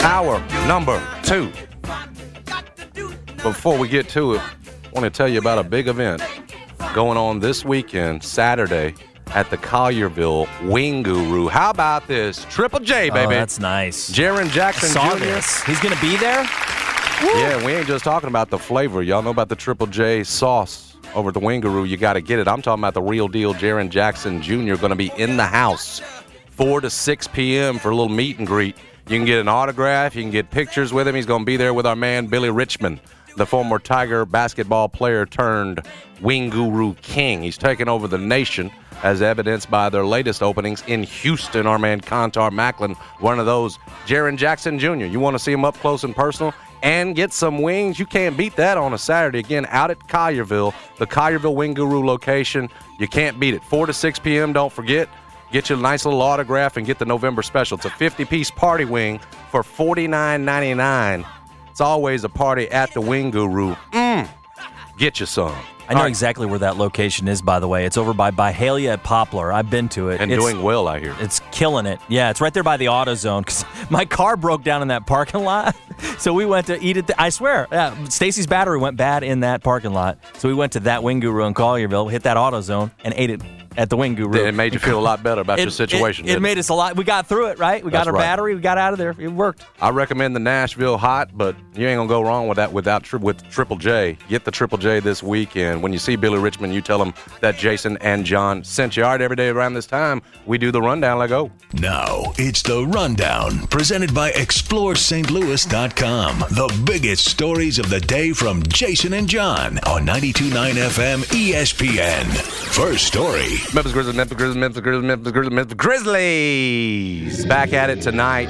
Hour number two. Before we get to it, I want to tell you about a big event going on this weekend, Saturday, at the Collierville Wing Guru. How about this? Triple J, oh, baby. Oh, that's nice. Jaren Jackson Saw Jr. this. He's going to be there? Yeah, we ain't just talking about the flavor. Y'all know about the Triple J sauce over at the Wingaroo. You got to get it. I'm talking about the real deal. Jaren Jackson Jr. going to be in the house 4 to 6 p.m. for a little meet and greet. You can get an autograph. You can get pictures with him. He's going to be there with our man Billy Richmond, the former Tiger basketball player turned Wing Guru King. He's taken over the nation as evidenced by their latest openings in Houston. Our man Contar Macklin, one of those. Jaren Jackson Jr. You want to see him up close and personal? and get some wings. You can't beat that on a Saturday. Again, out at Collierville, the Collierville Wing Guru location. You can't beat it. 4 to 6 p.m., don't forget. Get you a nice little autograph and get the November special. It's a 50 piece party wing for $49.99. It's always a party at the Wing Guru. Mmm. Get you some. I know right. exactly where that location is, by the way. It's over by Byhalia at Poplar. I've been to it. And it's, doing well, I hear. It's killing it. Yeah, it's right there by the auto zone because my car broke down in that parking lot. So we went to eat it. I swear, yeah, Stacy's battery went bad in that parking lot. So we went to that Wing Guru in Collierville, hit that auto zone, and ate it at the Wing Guru. It made you feel a lot better about your situation. It, it didn't made us a lot. We got through it, right? We got That's our right. battery. We got out of there. It worked. I recommend the Nashville Hot, but you ain't gonna go wrong with that without tri- with Triple J. Get the Triple J this weekend. When you see Billy Richmond, you tell him that Jason and John sent you. All right, every day around this time, we do the rundown. Let go. Now it's the rundown presented by ExploreSt.Louis.com. The biggest stories of the day from Jason and John on 92.9 FM ESPN. First story. Memphis Grizzlies, Memphis Grizzlies, Memphis Grizzlies, Memphis Grizzlies, Memphis Grizzlies. Back at it tonight.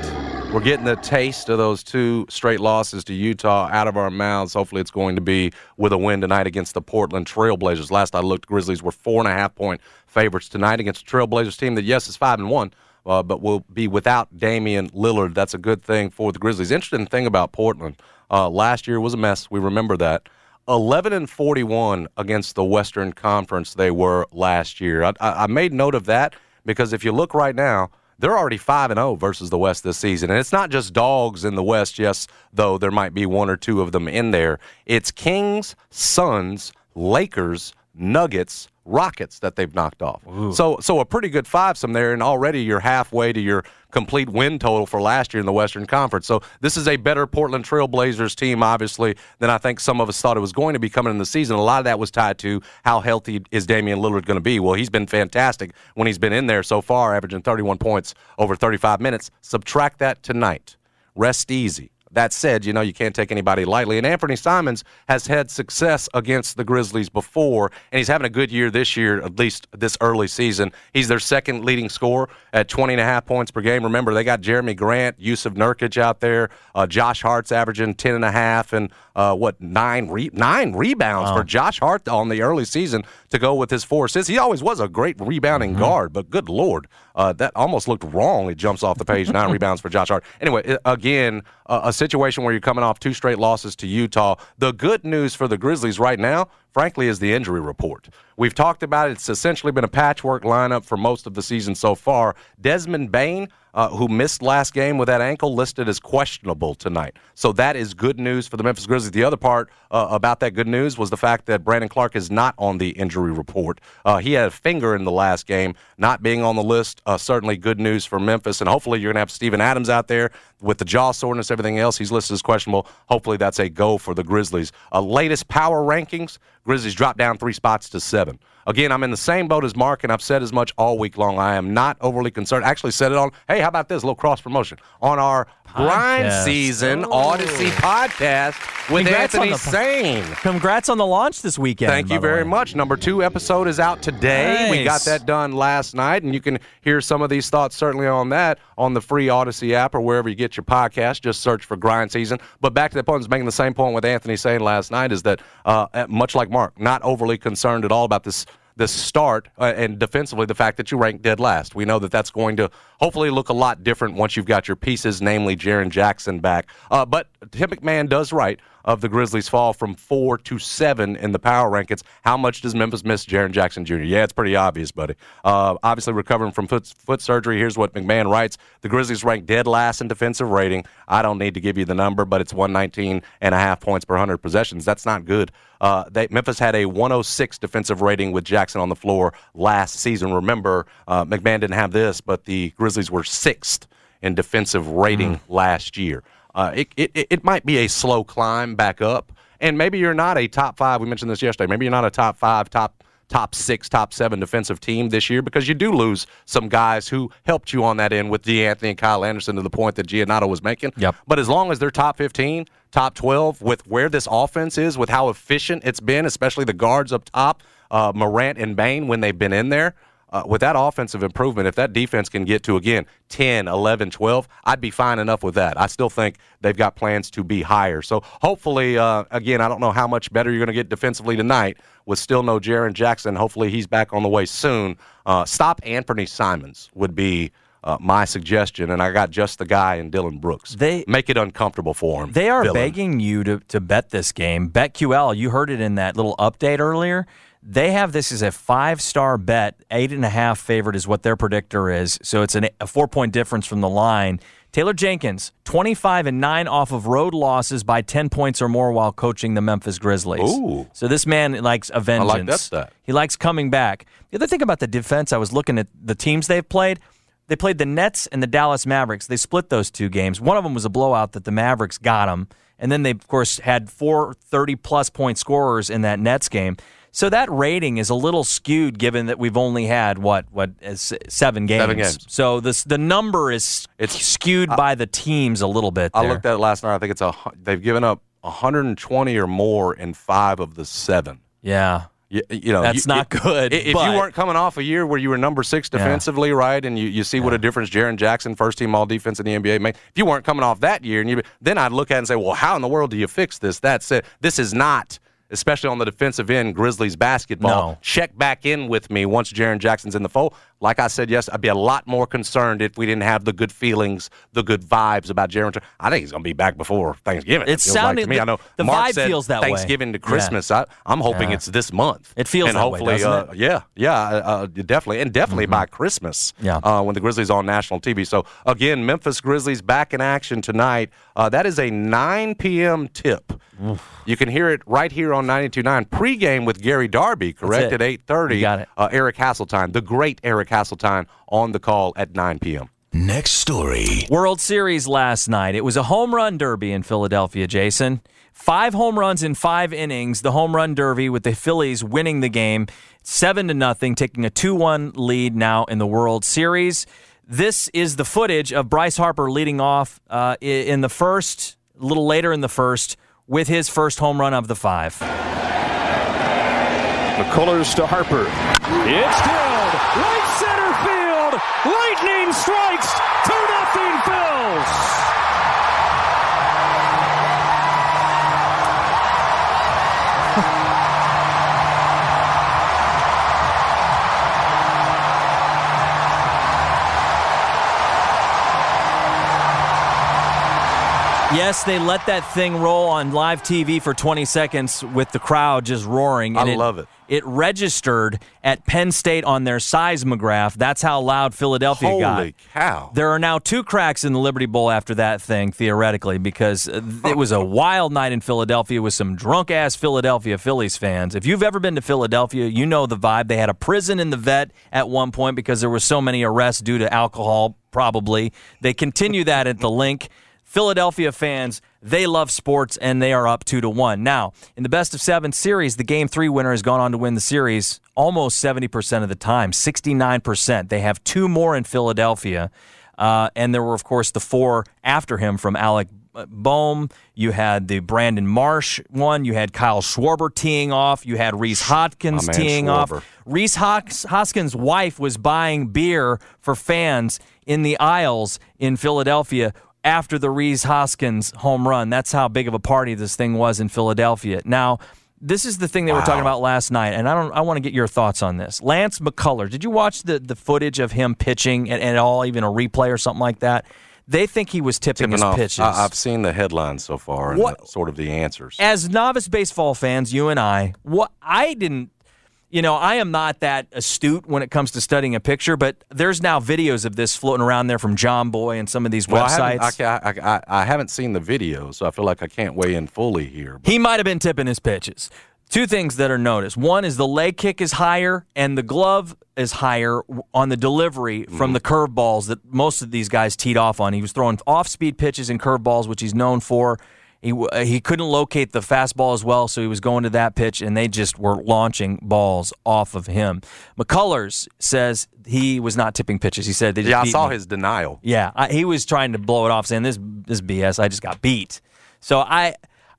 We're getting the taste of those two straight losses to Utah out of our mouths. Hopefully, it's going to be with a win tonight against the Portland Trailblazers. Last I looked, Grizzlies were four and a half point favorites tonight against a Trailblazers team that, yes, is five and one, uh, but will be without Damian Lillard. That's a good thing for the Grizzlies. Interesting thing about Portland. Uh, last year was a mess. We remember that. 11 and 41 against the Western Conference they were last year. I, I made note of that because if you look right now, they're already 5 and 0 versus the West this season. And it's not just dogs in the West, yes, though there might be one or two of them in there. It's Kings, Suns, Lakers, Nuggets, Rockets that they've knocked off. So so a pretty good fivesome there, and already you're halfway to your complete win total for last year in the Western Conference. So this is a better Portland Trailblazers team, obviously, than I think some of us thought it was going to be coming in the season. A lot of that was tied to how healthy is Damian Lillard going to be. Well, he's been fantastic when he's been in there so far, averaging 31 points over 35 minutes. Subtract that tonight. Rest easy. That said, you know, you can't take anybody lightly. And Anthony Simons has had success against the Grizzlies before, and he's having a good year this year, at least this early season. He's their second leading scorer at 20 and a half points per game. Remember, they got Jerami Grant, Jusuf Nurkic out there. Uh, Josh Hart's averaging 10 and a half and, uh, what, nine, re- nine rebounds for Josh Hart on the early season to go with his four assists. He always was a great rebounding guard, but good Lord, uh, that almost looked wrong. It jumps off the page. Nine rebounds for Josh Hart. Anyway, again, uh, a situation where you're coming off two straight losses to Utah. The good news for the Grizzlies right now, frankly, is the injury report. We've talked about it. It's essentially been a patchwork lineup for most of the season so far. Desmond Bane, uh, who missed last game with that ankle, listed as questionable tonight. So that is good news for the Memphis Grizzlies. The other part uh, about that good news was the fact that Brandon Clarke is not on the injury report. Uh, he had a finger in the last game, not being on the list. Uh, certainly good news for Memphis, and hopefully you're going to have Steven Adams out there with the jaw soreness, everything else. He's listed as questionable. Hopefully that's a go for the Grizzlies. Uh, latest power rankings: Grizzlies dropped down three spots to seven. Again, I'm in the same boat as Mark, and I've said as much all week long. I am not overly concerned. I actually said it on, hey, how about this? A little cross promotion. On our grind season Odyssey podcast with Congrats on Anthony the- Sane. Congrats on the launch this weekend. Thank you very way. much. Number two episode is out today. We got that done last night, and you can hear some of these thoughts certainly on that on the free Odyssey app or wherever you get your podcast. Just search for Grind Season. But back to the point, I was making the same point with Anthony saying last night is that uh, much like Mark, not overly concerned at all about this this start uh, and defensively the fact that you rank dead last. We know that that's going to hopefully look a lot different once you've got your pieces, namely Jaren Jackson back. Uh, but Tim McMahon does right of the Grizzlies fall from four to seven in the power rankings. How much does Memphis miss Jaren Jackson Jr.? Yeah, it's pretty obvious, buddy. Uh, obviously recovering from foot, foot surgery. Here's what McMahon writes: The Grizzlies rank dead last in defensive rating. I don't need to give you the number, but it's 119 and a half points per 100 possessions. That's not good. Uh, they, Memphis had a 106 defensive rating with Jackson on the floor last season. Remember, uh, McMahon didn't have this, but the Grizzlies were sixth in defensive rating last year. Uh, it, it, it it might be a slow climb back up, and maybe you're not a top five. We mentioned this yesterday. Maybe you're not a top five, top top six, top seven defensive team this year because you do lose some guys who helped you on that end with DeAnthony and Kyle Anderson to the point that Giannato was making. Yep. But as long as they're top 15, top 12, with where this offense is, with how efficient it's been, especially the guards up top, uh, Morant and Bane when they've been in there, uh, with that offensive improvement, if that defense can get to, again, 10, 11, 12, I'd be fine enough with that. I still think they've got plans to be higher. So hopefully, uh, again, I don't know how much better you're going to get defensively tonight with still no Jaren Jackson. Hopefully, he's back on the way soon. Uh, stop Anthony Simons would be. Uh, my suggestion, and I got just the guy in Dillon Brooks. They- make it uncomfortable for him. They are begging you to, to bet this game. BetQL, you heard it in that little update earlier. They have this as a five star bet. Eight and a half favorite is what their predictor is. So it's an, a four point difference from the line. Taylor Jenkins, 25 and 9 off of road losses by 10 points or more while coaching the Memphis Grizzlies. Ooh. So this man likes a vengeance. I like that stat. He likes coming back. The other thing about the defense, I was looking at the teams they've played. They played the Nets and the Dallas Mavericks. They split those two games. One of them was a blowout that the Mavericks got them. And then they, of course, had four 30 plus point scorers in that Nets game. So that rating is a little skewed given that we've only had, what, what, uh, is seven games. Seven games. So this, the number is It's- skewed by the teams a little bit. I there. looked at it last night. I think it's a they've given up 120 or more in five of the seven. Yeah. You, you know, That's you- not good, i- If but- you weren't coming off a year where you were number six defensively, right, and you, you see what a difference Jaren Jackson, first team All Defense in the NBA, made. If you weren't coming off that year, and you, then I'd look at it and say, well, how in the world do you fix this? That's it. This is not. Especially on the defensive end, Grizzlies basketball. No. Check back in with me once Jaren Jackson's in the fold. Like I said, yes, I'd be a lot more concerned if we didn't have the good feelings, the good vibes about Jaren. Ja- I think he's going to be back before Thanksgiving. It's like sounding- to me. the- I know the Mark vibe said feels that way. Thanksgiving to Yeah. Christmas. I, I'm hoping Yeah. it's this month. It feels and that way, hopefully, doesn't uh, it? yeah, yeah, uh, uh, definitely, and definitely by Christmas. Yeah. uh, when the Grizzlies on national TV. So again, Memphis Grizzlies back in action tonight. Uh, that is a 9 p.m. tip. You can hear it right here on 92.9 pregame with Gary Darby. Correct at 8:30. Got it. Uh, Eric Hasseltine, the great Eric Hasseltine, on the call at 9 p.m. Next story. World Series last night. It was a home run derby in Philadelphia, Jason. Five home runs in five innings. The home run derby with the Phillies winning the game, seven to nothing, taking a two-one lead now in the World Series. This is the footage of Bryce Harper leading off uh, in the first, a little later in the first, with his first home run of the five. McCullers to Harper. It's filled. Right center field. Lightning strikes. 2 nothing Phils. Yes, they let that thing roll on live TV for 20 seconds with the crowd just roaring. I love it. It registered at Penn State on their seismograph. That's how loud Philadelphia got. Holy cow. There are now two cracks in the Liberty Bell after that thing, theoretically, because uh, it was a wild night in Philadelphia with some drunk ass Philadelphia Phillies fans. If you've ever been to Philadelphia, you know the vibe. They had a prison in the vet at one point because there were so many arrests due to alcohol, probably. They continue that at the link. Philadelphia fans, they love sports and they are up two to one. Now, in the best of seven series, the game three winner has gone on to win the series almost 70% of the time, 69%. They have two more in Philadelphia. Uh, and there were, of course, the four after him from Alec Bohm. You had the Brandon Marsh one. You had Kyle Schwarber teeing off. You had Rhys Hoskins teeing Schwarber. off. Rhys Hos- Hoskins' wife was buying beer for fans in the aisles in Philadelphia after the Rhys Hoskins home run. That's how big of a party this thing was in Philadelphia. Now, this is the thing they were talking about last night, and I don't. I want to get your thoughts on this. Lance McCullers, did you watch the the footage of him pitching at, at all, even a replay or something like that? They think he was tipping, Tipping his off. pitches. I, I've seen the headlines so far and What- the- sort of the answers. as novice baseball fans, you and I, what I didn't, you know, I am not that astute when it comes to studying a picture, but there's now videos of this floating around there from Jomboy and some of these well, I websites. haven't, I, I, I, I haven't seen the video, so I feel like I can't weigh in fully here. he might have been tipping his pitches. Two things that are noticed. One is the leg kick is higher and the glove is higher on the delivery from the mm-hmm. curveballs that most of these guys teed off on. He was throwing off-speed pitches and curveballs, which he's known for. He uh, he couldn't locate the fastball as well, so he was going to that pitch, and they just were launching balls off of him. McCullers says he was not tipping pitches. He said they just Yeah, I saw me. his denial. Yeah, I, he was trying to blow it off, saying this this BS. I just got beat. So I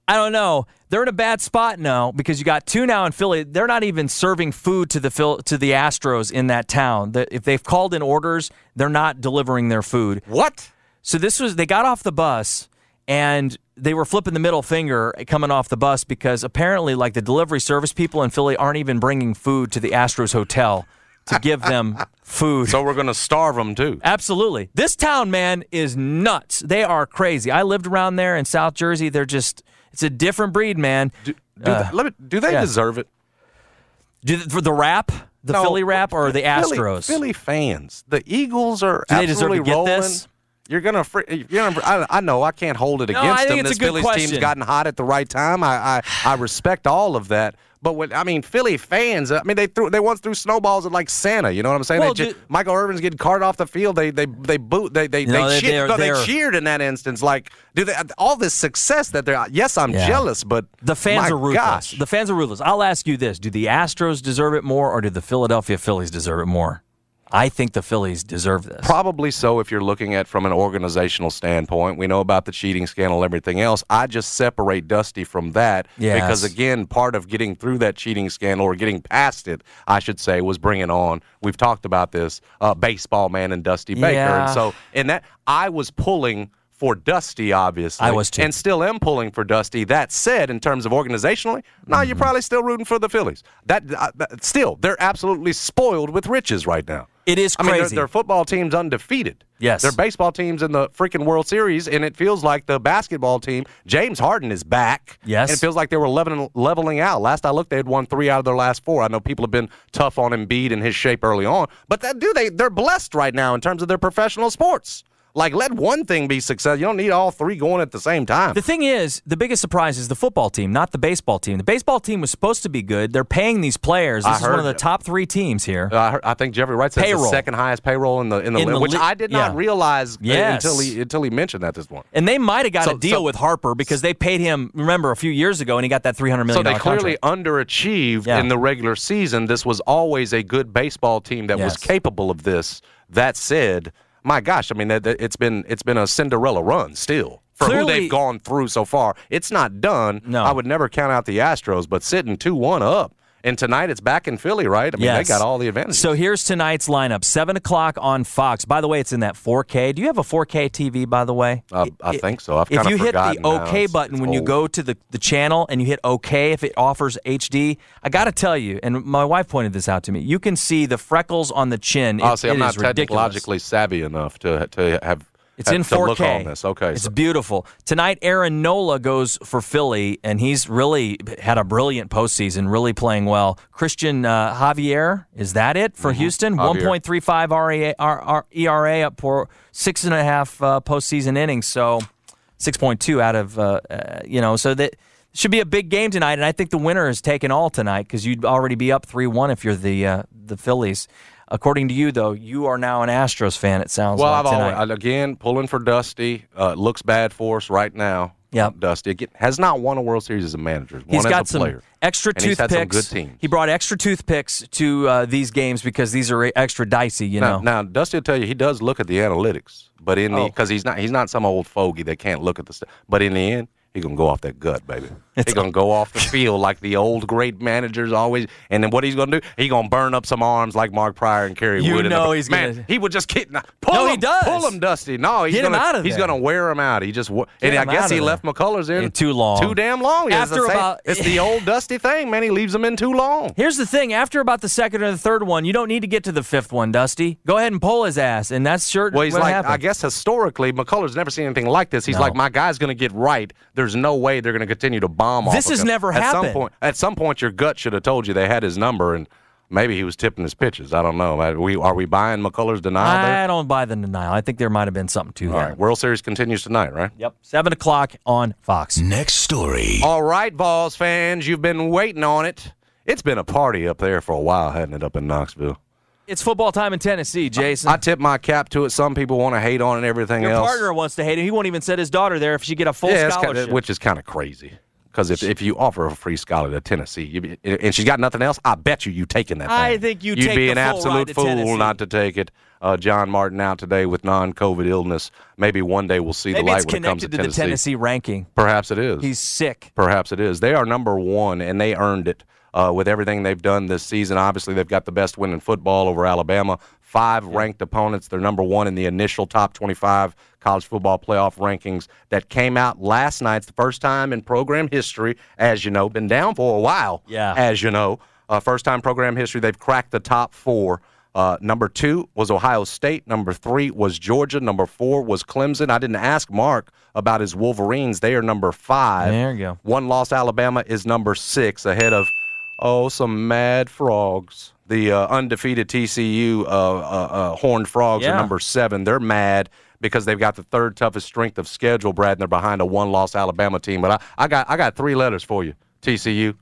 I don't know. They're in a bad spot now because you got two now in Philly. They're not even serving food to the Phil, to the Astros in that town. If they've called in orders, they're not delivering their food. What? So this was they got off the bus and they were flipping the middle finger eh, coming off the bus because apparently like the delivery service people in Philly aren't even bringing food to the Astros hotel to give them food. So we're going to starve them too. Absolutely. This town, man, is nuts. They are crazy. I lived around there in South Jersey. They're just, it's a different breed, man. Do, do, they, uh, me, do they yeah. deserve it? Do, for the rap, the No, Philly rap, or the Astros? Philly fans. The Eagles are Do they deserve absolutely to get rolling. this? You're gonna, fr- you're gonna. I, I know I can't hold it No, against them. This Phillies question. team's gotten hot at the right time. I, I, I respect all of that. But when I mean Philly fans, I mean they threw they once threw snowballs at like Santa. You know what I'm saying? Well, they ju- Michael Irvin's getting carted off the field. They they they boot. They they No, they, they- cheer- they're- no, they cheered in that instance. Like do they all this success that they're? Yes, I'm Yeah. jealous, but The fans are ruthless. Gosh. The fans are ruthless. I'll ask you this: Do the Astros deserve it more, or do the Philadelphia Phillies deserve it more? I think the Phillies deserve this. Probably so if you're looking at from an organizational standpoint. We know about the cheating scandal and everything else. I just separate Dusty from that Yes. because again, part of getting through that cheating scandal or getting past it, I should say, was bringing on. We've talked about this uh, baseball man and Dusty Baker, Yeah. and so and that I was pulling. For Dusty, obviously, I was too. and still am pulling for Dusty. That said, in terms of organizationally, no, Mm-hmm. you're probably still rooting for the Phillies. That, uh, that still, they're absolutely spoiled with riches right now. It is I mean, their, their football team's undefeated. Yes. Their baseball team's in the freaking World Series, and it feels like the basketball team, James Harden is back. Yes. And it feels like they were leveling, leveling out. Last I looked, they had won three out of their last four. I know people have been tough on Embiid and his shape early on, but that do they they're blessed right now in terms of their professional sports. Like let one thing be successful. You don't need all three going at the same time. The thing is, the biggest surprise is the football team, not the baseball team. The baseball team was supposed to be good. They're paying these players. This I is one of the top three teams here. Uh, I, heard- I think Jeffrey Wright says the second highest payroll in the in the, In league, the which I did not yeah. realize uh, Yes. until he until he mentioned that this morning. And they might have got So- a deal so- with Harper because they paid him, remember, a few years ago, and he got that $300 million So they clearly contract. underachieved Yeah. in the regular season. This was always a good baseball team that was capable of this. That said, my gosh, I mean, it's been it's been a Cinderella run still for who they've gone through so far. It's not done. No. I would never count out the Astros, but sitting two one up, and tonight it's back in Philly, right? I mean, Yes. they got all the advantages. So here's tonight's lineup 7 o'clock on Fox. By the way, it's in that 4K. Do you have a 4K TV, by the way? Uh, I think so. I've if you hit the forgotten now. OK button when you go to the, the channel and you hit OK if it offers HD, I got to tell you, and my wife pointed this out to me, you can see the freckles on the chin. Oh, It- see, I'm not ridiculous. technologically savvy enough to to have It's in to 4K. look on this. Okay, It's so- beautiful. Tonight, Aaron Nola goes for Philly, and he's really had a brilliant postseason, really playing well. Cristian uh, Javier, is that it for Houston? Mm-hmm. Javier. 1.35 REA, R, R, ERA up for six and a half uh, postseason innings. So 6.2 out of, uh, uh, you know, so that should be a big game tonight. And I think the winner is taking all tonight because you'd already be up 3 1 if you're the, uh, the Phillies. According to you, though, you are now an Astros fan, it sounds like. Well, like. I've always, again pulling for Dusty. Uh, looks bad for us right now. Yep. Dusty again, has not won a World Series as a manager. He's won got as a some player. extra And he's had toothpicks. some good teams. He brought extra toothpicks to uh, these games because these are extra dicey. You now, know, now, Dusty will tell you he does look at the analytics, but in the Oh. because he's not he's not some old fogey that can't look at the stuff. But in the end, he's gonna go off that gut, baby. He's gonna go off the field like the old great managers always. And then what he's gonna do? He's gonna burn up some arms like Mark Prior and Kerry You Wood. the- know he's man. gonna- He would just keep pull No, him. he does. pull him, Dusty. No, he's Get gonna out of he's there. gonna wear him out. He just wa- and I guess he of left there. McCullers in In too long. too damn long. It's After the about- it's the old Dusty thing, man. He leaves them in too long. Here's the thing: after about the second or the third one, you don't need to get to the fifth one, Dusty. Go ahead and pull his ass, and that's sure. Well, he's what like, happened. I guess historically, McCullers never seen anything like this. He's No. like, my guy's going to get right. There's no way they're going to continue to bomb. This of has never at happened. Some point, at some point, your gut should have told you they had his number, and maybe he was tipping his pitches. I don't know. Are we, are we buying McCullers' denial there? I don't buy the denial. I think there might have been something to All that. right, World Series continues tonight, right? Yep, seven o'clock on Fox. Next story. All right, Vols fans, you've been waiting on it. It's been a party up there for a while, hasn't it, up in Knoxville? It's football time in Tennessee, Jason. I tip my cap to it. Some people want to hate on it and everything Your else. partner wants to hate it. He won't even set his daughter there if she get a full yeah, scholarship. kinda, which is kind of crazy. Because if, if you offer a free scholarship to Tennessee, you, be- and she's got nothing else, I bet you you taking that. I think you You'd take be the an full absolute fool Tennessee. not to take it. Uh, John Martin out today with non-COVID illness. Maybe one day we'll see Maybe the light when it comes to connected to the Tennessee. Tennessee ranking. Perhaps it is. He's sick. Perhaps it is. They are number one, and they earned it uh, with everything they've done this season. Obviously, they've got the best win in football over Alabama. Five ranked opponents. They're number one in the initial top 25 college football playoff rankings that came out last night. It's the first time in program history, as you know, been down for a while. Yeah. As you know, uh, first time program history, they've cracked the top four. Uh, number two was Ohio State. Number three was Georgia. Number four was Clemson. I didn't ask Mark about his Wolverines. They are number five. There you go. One loss. Alabama is number six, ahead of oh some mad frogs. The uh, undefeated TCU uh, uh, uh, Horned Frogs Yeah. are number seven. They're mad because they've got the third toughest strength of schedule, Brad, and they're behind a one-loss Alabama team. But I, I got I got three letters for you. TCU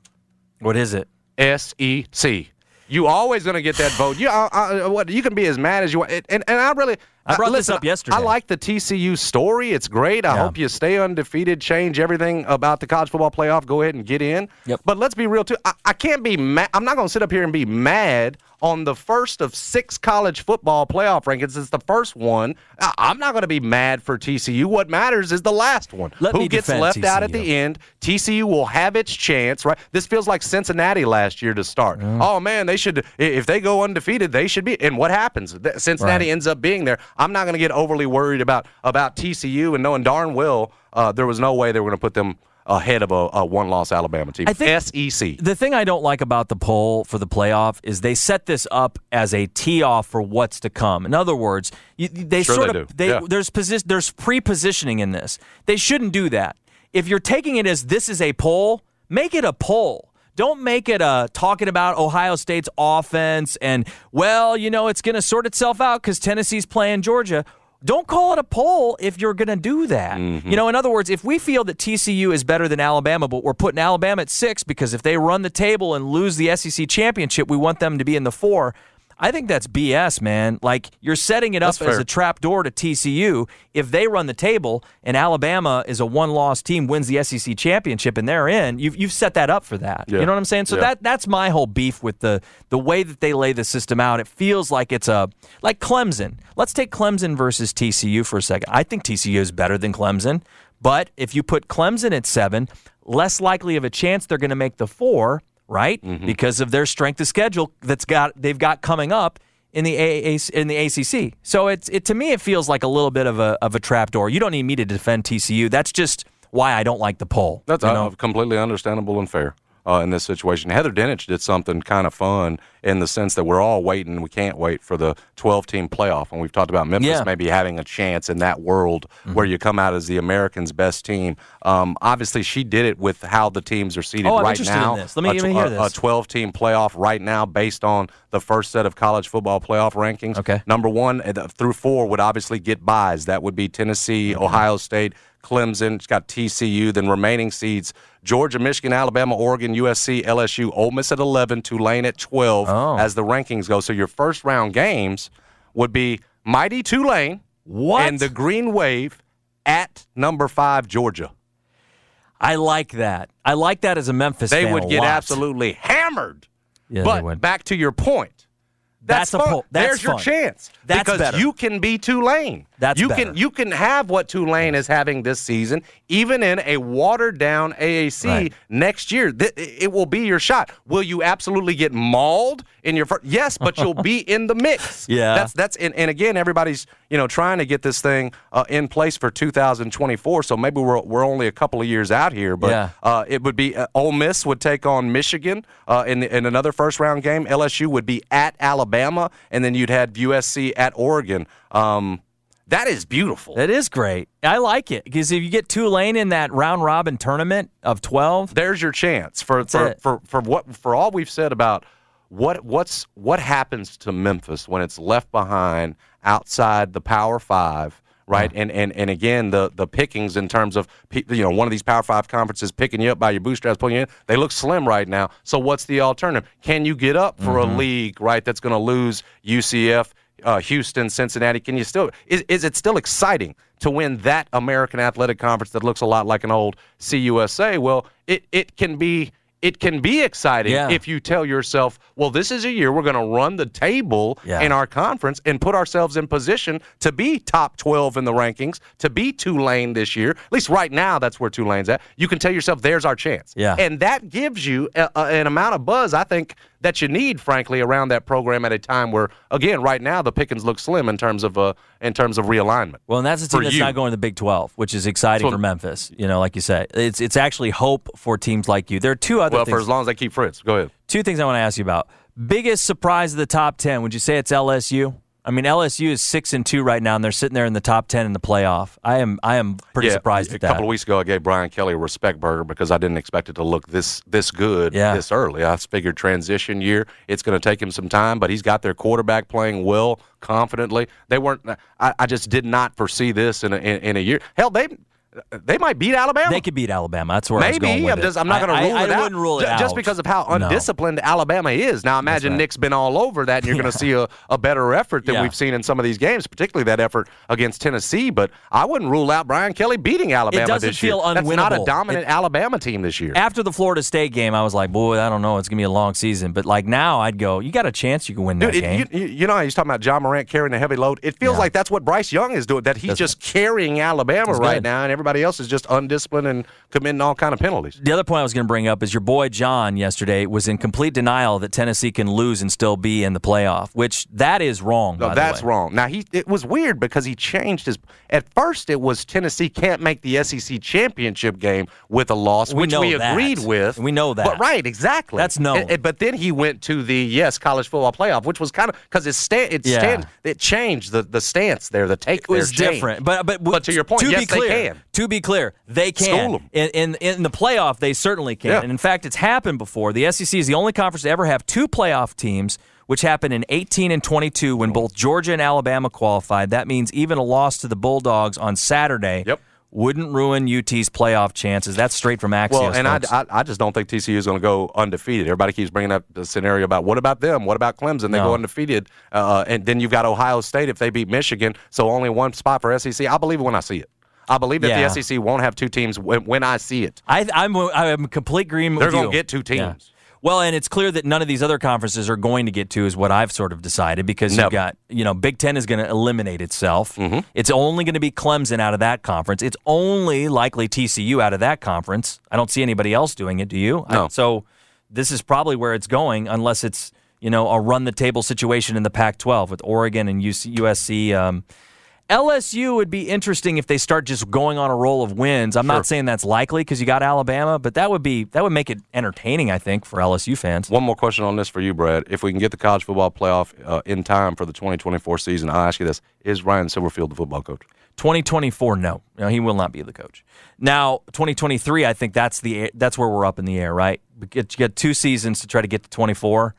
What is it? S E C. You always gonna get that vote. You, uh, uh, what? You can be as mad as you want, and and, and I really. I brought uh, this up yesterday. I like the TCU story. It's great. I Yeah. hope you stay undefeated, change everything about the college football playoff. Go ahead and get in. Yep. But let's be real too. I, I can't be mad. I'm not gonna sit up here and be mad on the first of six college football playoff rankings. It's the first one. I'm not gonna be mad for TCU. What matters is the last one. Let Who gets left out at the end? TCU will have its chance, right? This feels like Cincinnati last year to start. Oh man, they should. If they go undefeated, they should be. And what happens? Cincinnati Right. ends up being there. I'm not going to get overly worried about about TCU and knowing darn well uh, there was no way they were going to put them ahead of a, a one-loss Alabama team. I think- SEC. The thing I don't like about the poll for the playoff is they set this up as a tee off for what's to come. In other words, you, they Sure sort they of do. they Yeah. there's posi- there's pre-positioning in this. They shouldn't do that. If you're taking it as this is a poll, make it a poll. Don't make it a talking about Ohio State's offense and well, you know, it's going to sort itself out because Tennessee's playing Georgia. Don't call it a poll if you're going to do that. Mm-hmm. You know, in other words, if we feel that TCU is better than Alabama, but we're putting Alabama at six because if they run the table and lose the SEC championship, we want them to be in the four. I think that's BS, man. Like you're setting it up as a trap door to TCU. If they run the table and Alabama is a one-loss team, wins the SEC championship, and they're in, you've you've set that up for that. Yeah. You know what I'm saying? So Yeah. that that's my whole beef with the the way that they lay the system out. It feels like it's a like Clemson. Let's take Clemson versus TCU for a second. I think TCU is better than Clemson, but if you put Clemson at seven, less likely of a chance they're going to make the four, right? Mm-hmm. Because of their strength of schedule that's got they've got coming up in the AAC, in the ACC. So it's it to me it feels like a little bit of a of a trapdoor. You don't need me to defend TCU. That's just why I don't like the poll. That's you uh, know? completely understandable and fair. Uh, in this situation. Heather Dinich did something kind of fun in the sense that we're all waiting. We can't wait for the 12 team playoff. And we've talked about Memphis Yeah. maybe having a chance in that world where you come out as the Americans' best team. Um, obviously, she did it with how the teams are seated Oh, I'm right now. this. Let me- a, let me hear this. a 12 team playoff right now based on the first set of college football playoff rankings. Okay. Number one uh, through four would obviously get buys. That would be Tennessee, Mm-hmm. Ohio State, Clemson. It's got TCU. Then remaining seeds Georgia, Michigan, Alabama, Oregon, USC, LSU, Ole Miss at 11, Tulane at 12 Oh. as the rankings go. So your first round games would be mighty Tulane What? and the Green Wave at number five, Georgia. I like that. I like that as a Memphis They would get lot. absolutely hammered. Yeah, but back to your point. That's, That's a fun. that's There's your chance. That's because better. you can be Tulane. That's you better. can you can have what Tulane is having this season, even in a watered down AAC Right. next year. Th- it will be your shot. Will you absolutely get mauled in your first? Yes, but you'll be in the mix. Yeah. that's that's and, and again, everybody's you know trying to get this thing uh, in place for 2024. So maybe we're we're only a couple of years out here, but Yeah. uh, it would be uh, Ole Miss would take on Michigan uh, in in another first round game. LSU would be at Alabama, and then you'd have USC at Oregon. Um, that is beautiful. It is great. I like it because if you get Tulane in that round robin tournament of 12, There's your chance for for, for for what for all we've said about what what's what happens to Memphis when it's left behind outside the Power Five. Right, and, and and again, the the pickings in terms of you know one of these Power Five conferences picking you up by your bootstraps, pulling you in, they look slim right now. So what's the alternative? Can you get up for a league right that's going to lose UCF, uh, Houston, Cincinnati? Can you still is is it still exciting to win that American Athletic Conference that looks a lot like an old CUSA? Well, it it can be it can be exciting Yeah. if you tell yourself, well, this is a year we're going to run the table Yeah. in our conference and put ourselves in position to be top 12 in the rankings, to be Tulane this year. At least right now, that's where Tulane's at. You can tell yourself, there's our chance. Yeah. And that gives you a, a- an amount of buzz, I think, that you need, frankly, around that program at a time where, again, right now, the pickings look slim in terms of uh, in terms of realignment. well, and that's a team that's you. not going to the Big 12, which is exciting So- for Memphis. You know, like you say, it's it's actually hope for teams like you. There are two other Well, things. for as long as they keep Fritz. Go ahead. two things I want to ask you about. Biggest surprise of the top 10, would you say it's LSU? I mean, LSU is 6 and 2 right now and they're sitting there in the top 10 in the playoff. I am I am pretty surprised a at that. couple of weeks ago, I gave Brian Kelly a respect burger because I didn't expect it to look this this good Yeah. this early. I figured transition year, it's going to take him some time, but he's got their quarterback playing well, confidently. They weren't. I, I just did not foresee this in a, in, in a year. Hell, they they might beat Alabama. They could beat Alabama. That's where I was going Maybe with I'm just I'm not going to rule I, it I out. wouldn't rule it Ju- out just because of how No. undisciplined Alabama is. Now imagine right. Nick's been all over that, and you're going to see a, a better effort than Yeah. we've seen in some of these games, particularly that effort against Tennessee. But I wouldn't rule out Brian Kelly beating Alabama doesn't this year. feel That's not a unwinnable. dominant Alabama team this year. After the Florida State game, I was like, boy, I don't know. It's going to be a long season. But like now, I'd go, you got a chance you can win that Dude, game. it, you, you- you know, he's talking about Ja Morant carrying the heavy load. It feels Yeah. like that's what Bryce Young is doing. That he's just carrying Alabama That's right good. now, and everybody else is just undisciplined and committing all kind of penalties. the other point I was going to bring up is your boy John yesterday was in complete denial that Tennessee can lose and still be in the playoff, which that is wrong. No, by the that's wrong. Now he it was weird because he changed his. At first, it was Tennessee can't make the SEC championship game with a loss, We which know we that. agreed with. We know that. But right, exactly. That's known. And- but then he went to the yes college football playoff, which was kind of because it stand it Yeah. stand it changed the the stance there. The take It was different, but but But to your point, to yes, be they clear, can. To be clear, they can. In, in in the playoff, they certainly can. Yeah. And in fact, it's happened before. The SEC is the only conference to ever have two playoff teams, which happened in 18 and 22 when both Georgia and Alabama qualified. That means even a loss to the Bulldogs on Saturday. Yep. Wouldn't ruin UT's playoff chances. That's straight from Axios. Well, and I. I, I just don't think TCU is going to go undefeated. Everybody keeps bringing up the scenario about what about them? What about Clemson? They No. go undefeated, uh, and then you've got Ohio State if they beat Michigan. So only one spot for SEC. I believe it when I see it. I believe that Yeah. the SEC won't have two teams when, when I see it. I, I'm I'm complete agreement They're gonna get two teams. Yeah. Well, and it's clear that none of these other conferences are going to get to, is what I've sort of decided, because Never. you've got, you know, Big Ten is going to eliminate itself. Mm-hmm. It's only going to be Clemson out of that conference. It's only likely TCU out of that conference. I don't see anybody else doing it. Do you? No. I- so this is probably where it's going, unless it's, you know, a run the table situation in the Pac 12 with Oregon and UC, USC. Um, LSU would be interesting if they start just going on a roll of wins. I'm not saying that's likely because you got Alabama, but that would be that would make it entertaining. I think for LSU fans. One more question on this for you, Brad. If we can get the college football playoff uh, in time for the 2024 season, I'll ask you this: Is Ryan Silverfield the football coach? 2024, no, no, he will not be the coach. Now, 2023, I think that's the that's where we're up in the air, right? You get two seasons to try to get to 24.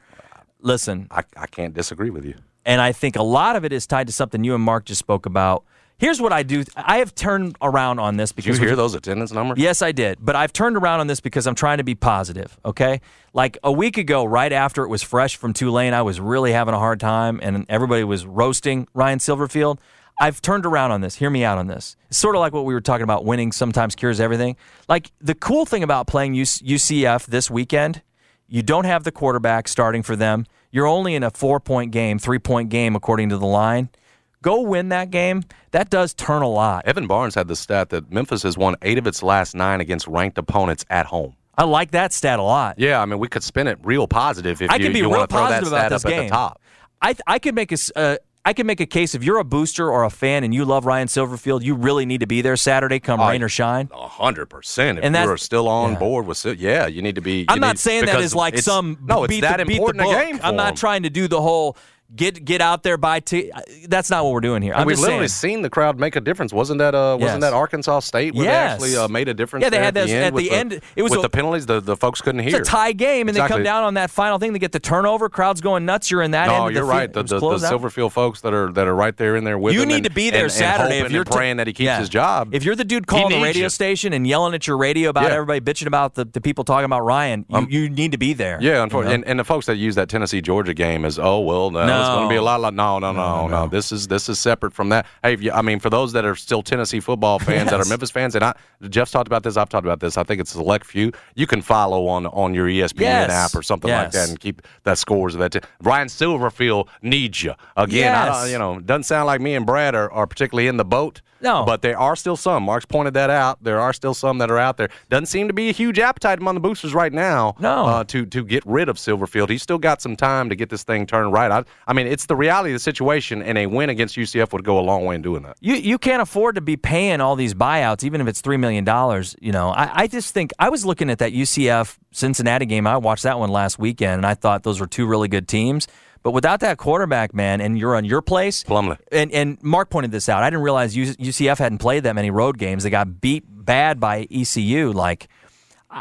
Listen, I, I can't disagree with you. And I think a lot of it is tied to something you and Mark just spoke about. Here's what I do: I have turned around on this Did because you hear those attendance numbers? Yes, I did. But I've turned around on this because I'm trying to be positive, okay? Like a week ago, right after it was fresh from Tulane, I was really having a hard time and everybody was roasting Ryan Silverfield. I've turned around on this. Hear me out on this. It's sort of like what we were talking about winning sometimes cures everything. Like the cool thing about playing UCF this weekend, you don't have the quarterback starting for them. You're only in a four point game, three point game, according to the line. Go win that game. That does turn a lot. Evan Barnes had the stat that Memphis has won eight of its last nine against ranked opponents at home. I like that stat a lot. Yeah, I mean, we could spin it real positive if I you, could be you real want to throw that positive about stat this up game. at the top. I I could make a, uh, I can make a case if you're a booster or a fan and you love Ryan Silverfield, you really need to be there Saturday, come Oh, rain or shine. A hundred percent. If And you're still on yeah. board with, it, yeah, you need to be. I'm not need- saying that as like some no, it's beat that the, beat the important book. game. I'm not trying to do the whole get get out there by t- That's not what we're doing here. And I'm we've literally saying. seen the crowd make a difference. Wasn't that uh, wasn't that Arkansas State where Yes. they actually uh, made a difference? Yeah, they had at those- the end at the end, it was with a- the penalties. The, the folks couldn't hear. It's a tie game, and they come down on that final thing. They get the turnover. Crowd's going nuts. You're in that. No, you're field. right. The, the, the. Silverfield folks that are that are right there in there with You need and- to be there and- Saturday and if you're and praying that he keeps Yeah. his job. If you're the dude calling the radio you. station and yelling at your radio about Yeah. everybody bitching about the, the people talking about Ryan, you, you need to be there. Yeah, you unfortunately, know? and, and the folks that use that Tennessee Georgia game as oh well, no, it's going to be a lot. Like, no, no, no, no, This is this is separate from that. Hey, I mean, for those that are still Tennessee football fans that are Memphis fans, and I, Jeff's talked about this, I've talked about this. I think it's a select few. You can follow on on your ESPN app or something like that and keep that scores of that. Ryan Silverfield needs you again. You know, doesn't sound like me and Brad are, are particularly in the boat. No. but there are still some. Mark's pointed that out. There are still some that are out there. Doesn't seem to be a huge appetite among the boosters right now. No. uh, to to get rid of Silverfield. He's still got some time to get this thing turned right. I, I mean, it's the reality of the situation, and a win against UCF would go a long way in doing that. You you can't afford to be paying all these buyouts, even if it's three million dollars. You know, I, I just think I was looking at that UCF Cincinnati game. I watched that one last weekend, and I thought those were two really good teams. But without that quarterback, man, and you're on your place, Plumlee. and and Mark pointed this out. I didn't realize UCF hadn't played that many road games. They got beat bad by ECU. Like,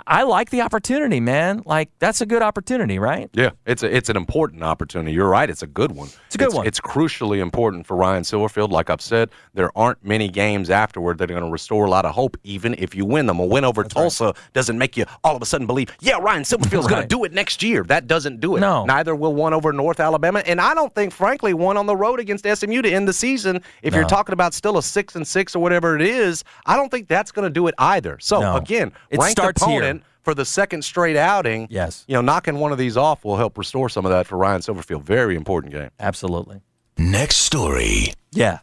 I, like the opportunity, man. Like, that's a good opportunity, right? Yeah, it's a, it's an important opportunity. You're right. It's a good one. It's a good one. It's crucially important for Ryan Silverfield. Like I've said, there aren't many games afterward that are going to restore a lot of hope, even if you win them. A win over Tulsa doesn't make you all of a sudden believe, yeah, Ryan Silverfield's going to do it next year. That doesn't do it. No. Neither will one over North Alabama, and I don't think, frankly, one on the road against SMU to end the season. If you're talking about still a six and six or whatever it is, I don't think that's going to do it either. So No. again, It ranked starts here. Opponent for the second straight outing. Yes. You know, knocking one of these off will help restore some of that for Ryan Silverfield. Very important game. Absolutely. Next story. Yeah.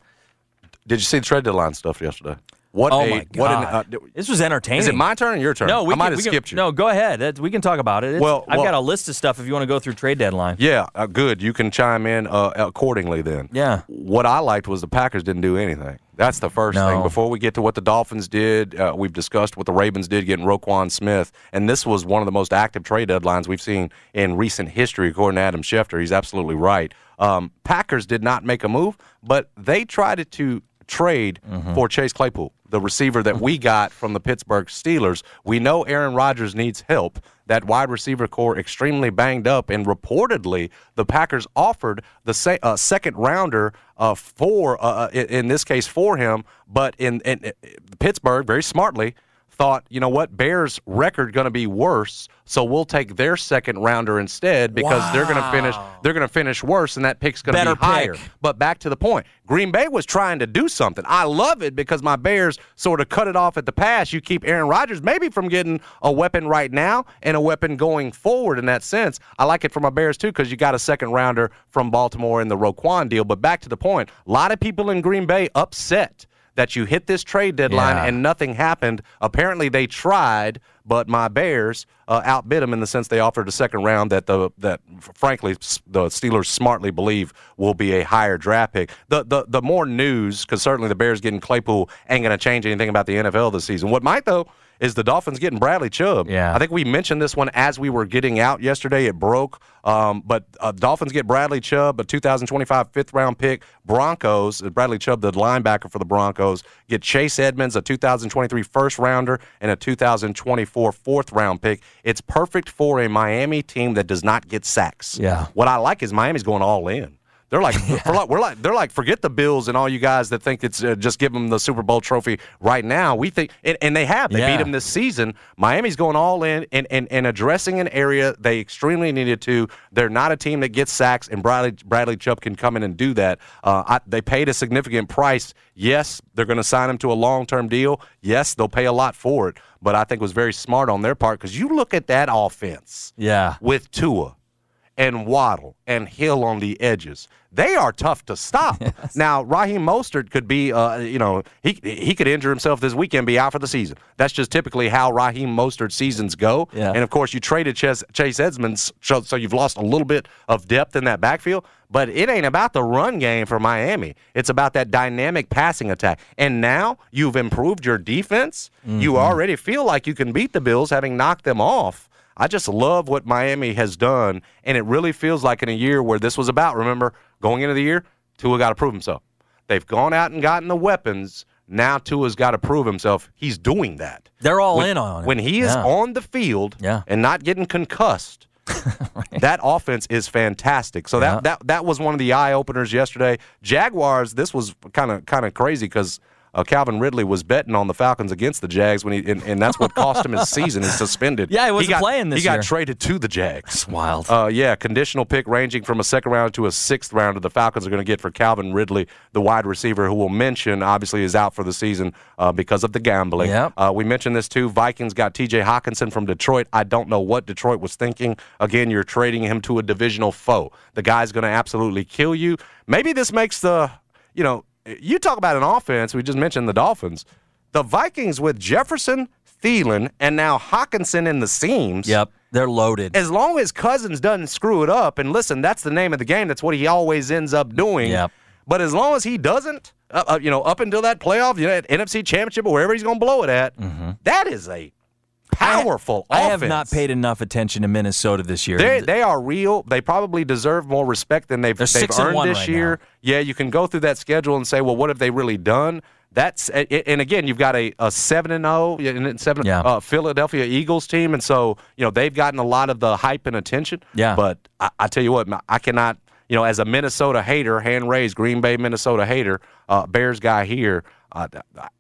Did you see the trade deadline stuff yesterday? What Oh a my what an, god, uh, this was entertaining. is it my turn or your turn? No, we I might can, have we can- skipped you. No, go ahead. That- We can talk about it. It's- Well, I've well- got a list of stuff if you want to go through trade deadline. Yeah, uh, good. You can chime in uh, accordingly then. Yeah. What I liked was the Packers didn't do anything. That's the first No. thing. Before we get to what the Dolphins did, uh, we've discussed what the Ravens did getting Roquan Smith, and this was one of the most active trade deadlines we've seen in recent history, according to Adam Schefter. He's absolutely right. Um, Packers did not make a move, but they tried to trade Mm-hmm. for Chase Claypool, the receiver that we got from the Pittsburgh Steelers. We know Aaron Rodgers needs help. That wide receiver corps extremely banged up, and reportedly the Packers offered the se- uh, second rounder uh, for, uh, in, in this case, for him. But in, in, in Pittsburgh, very smartly, thought, you know what, Bears' record going to be worse, so we'll take their second rounder instead because they're going to finish they're going to finish worse, and that pick's going to be higher. pick. But back to the point, Green Bay was trying to do something. I love it because my Bears sort of cut it off at the pass. You keep Aaron Rodgers maybe from getting a weapon right now and a weapon going forward in that sense. I like it for my Bears too because you got a second rounder from Baltimore in the Roquan deal. But back to the point, a lot of people in Green Bay upset that you hit this trade deadline Yeah. and nothing happened. Apparently, they tried, but my Bears uh, outbid them in the sense they offered a second round that the that frankly the Steelers smartly believe will be a higher draft pick. The the the more news because certainly the Bears getting Claypool ain't going to change anything about the NFL this season. What might though is the Dolphins getting Bradley Chubb. Yeah. I think we mentioned this one as we were getting out yesterday. It broke, um, but uh, Dolphins get Bradley Chubb, a 2025 fifth round pick. Broncos, uh, Bradley Chubb, the linebacker for the Broncos, get Chase Edmonds, a 2023 first rounder, and a 2024 fourth round pick. It's perfect for a Miami team that does not get sacks. Yeah. What I like is Miami's going all in. They're like, we're like, we're like, they're like, forget the Bills and all you guys that think it's uh, just give them the Super Bowl trophy right now. We think, and, and they have, they Yeah. beat them this season. Miami's going all in and, and, and addressing an area they extremely needed to. They're not a team that gets sacks, and Bradley Bradley Chubb can come in and do that. Uh, I, they paid a significant price. Yes, they're going to sign him to a long term deal. Yes, they'll pay a lot for it. But I think it was very smart on their part because you look at that offense Yeah. with Tua and Waddle and Hill on the edges. They are tough to stop. Now, Raheem Mostert could be, uh, you know, he he could injure himself this weekend, be out for the season. That's just typically how Raheem Mostert seasons go. Yeah. And of course, you traded Chase, Chase Edmonds, so, so you've lost a little bit of depth in that backfield. But it ain't about the run game for Miami. It's about that dynamic passing attack. And now you've improved your defense. You already feel like you can beat the Bills, having knocked them off. I just love what Miami has done, and it really feels like in a year where this was about. Remember, going into the year, Tua got to prove himself. They've gone out and gotten the weapons. Now Tua's got to prove himself. He's doing that. They're all when, in on it. When he is Yeah. on the field Yeah. and not getting concussed, that offense is fantastic. So Yeah. that, that that was one of the eye openers yesterday. Jaguars. This was kind of kind of crazy because. Uh, Calvin Ridley was betting on the Falcons against the Jags when he, and, and that's what cost him his season. He's suspended. Yeah, he wasn't got, playing this He got year. traded to the Jags. wild. Uh, yeah, conditional pick ranging from a second round to a sixth rounder. The Falcons are going to get for Calvin Ridley, the wide receiver, who we'll mention obviously is out for the season uh, because of the gambling. Yep. Uh, we mentioned this too. Vikings got T.J. Hockenson from Detroit. I don't know what Detroit was thinking. Again, you're trading him to a divisional foe. The guy's going to absolutely kill you. Maybe this makes the, you know, you talk about an offense. We just mentioned the Dolphins. The Vikings with Jefferson, Thielen, and now Hockenson in the seams yep. They're loaded. as long as Cousins doesn't screw it up, and listen, that's the name of the game. That's what he always ends up doing. Yep. But as long as he doesn't, uh, uh, you know, up until that playoff, you know, at NFC Championship or wherever he's going to blow it at, that is a powerful Mm-hmm. I have not paid enough attention to Minnesota this year. They they are real. They probably deserve more respect than they've they've earned this right year. now. Yeah, you can go through that schedule and say, well, what have they really done? That's and again, you've got a, a seven and zero and seven Yeah. uh, Philadelphia Eagles team, and so you know they've gotten a lot of the hype and attention. Yeah. but I, I tell you what, I cannot. You know, as a Minnesota hater, hand raised Green Bay, Minnesota hater, uh, Bears guy here, uh,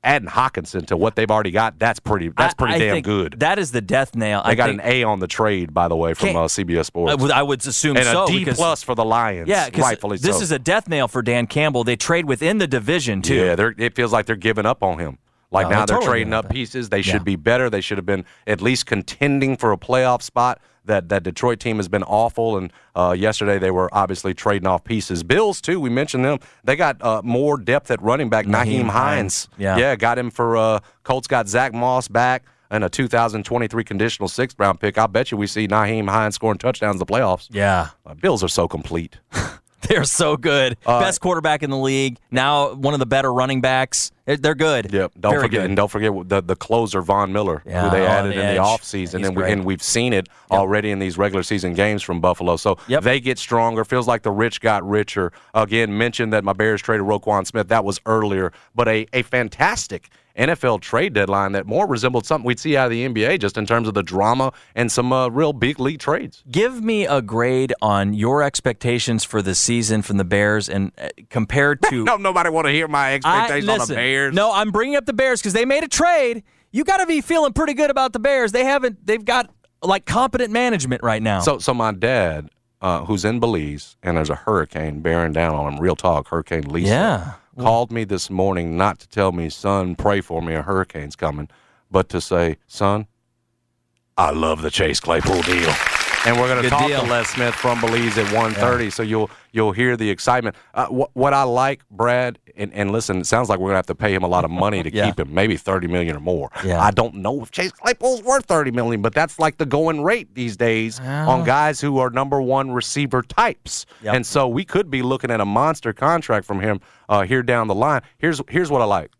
adding Hockenson to what they've already got, that's pretty. That's pretty I damn think good. That is the death nail. they I got an A on the trade, by the way, from uh, CBS Sports I would, I would assume and so. a D because- plus for the Lions. Yeah, rightfully this so. is a death nail for Dan Campbell. They trade within the division too. yeah. They're, it feels like they're giving up on him. Like No, now they're they're totally trading up up. pieces. They Yeah. should be better. They should have been at least contending for a playoff spot. That that Detroit team has been awful, and uh, yesterday they were obviously trading off pieces. Bills too. We mentioned them. They got uh, more depth at running back. Nyheim Nyheim Hines. Yeah. yeah, got him for. Uh, Colts got Zach Moss back and a 2023 conditional sixth round pick. I bet you we see Nyheim Hines scoring touchdowns in the playoffs. Yeah. Uh, Bills are so complete. They're so good. Uh, Best quarterback in the league. Now one of the better running backs. They're- good. Yep. Don't Very forget, good. and don't forget the the closer Von Miller, Yeah, who they added the in edge. the offseason, He's and, we, great. and we've seen it already in these regular season games from Buffalo. So Yep. they get stronger. Feels like the rich got richer. Again, mentioned that my Bears traded Roquan Smith. That was earlier, but a a fantastic. NFL trade deadline that more resembled something we'd see out of the NBA just in terms of the drama and some uh, real big league trades. Give me a grade on your expectations for the season from the Bears and uh, compared to No, nobody want to hear my I- expectations on the Bears. No, I'm bringing up the Bears because they made a trade. You got to be feeling pretty good about the Bears. They haven't. They've got like competent management right now. So, so my dad, uh, who's in Belize, and there's a hurricane bearing down on him. Real talk, Hurricane Lisa. Yeah. Mm. Called me this morning not to tell me, son, pray for me, a hurricane's coming, but to say, son, I love the Chase Claypool deal. And we're going to talk deal. to Les Smith from Belize at 1.30, so you'll You'll hear the excitement. Uh, wh- what I like, Brad, and, and listen, it sounds like we're gonna have to pay him a lot of money to Yeah. keep him, maybe thirty million or more. Yeah. I don't know if Chase Claypool's worth thirty million, but that's like the going rate these days on guys who are number one receiver types. Yep. And so we could be looking at a monster contract from him uh, here down the line. Here's here's what I like.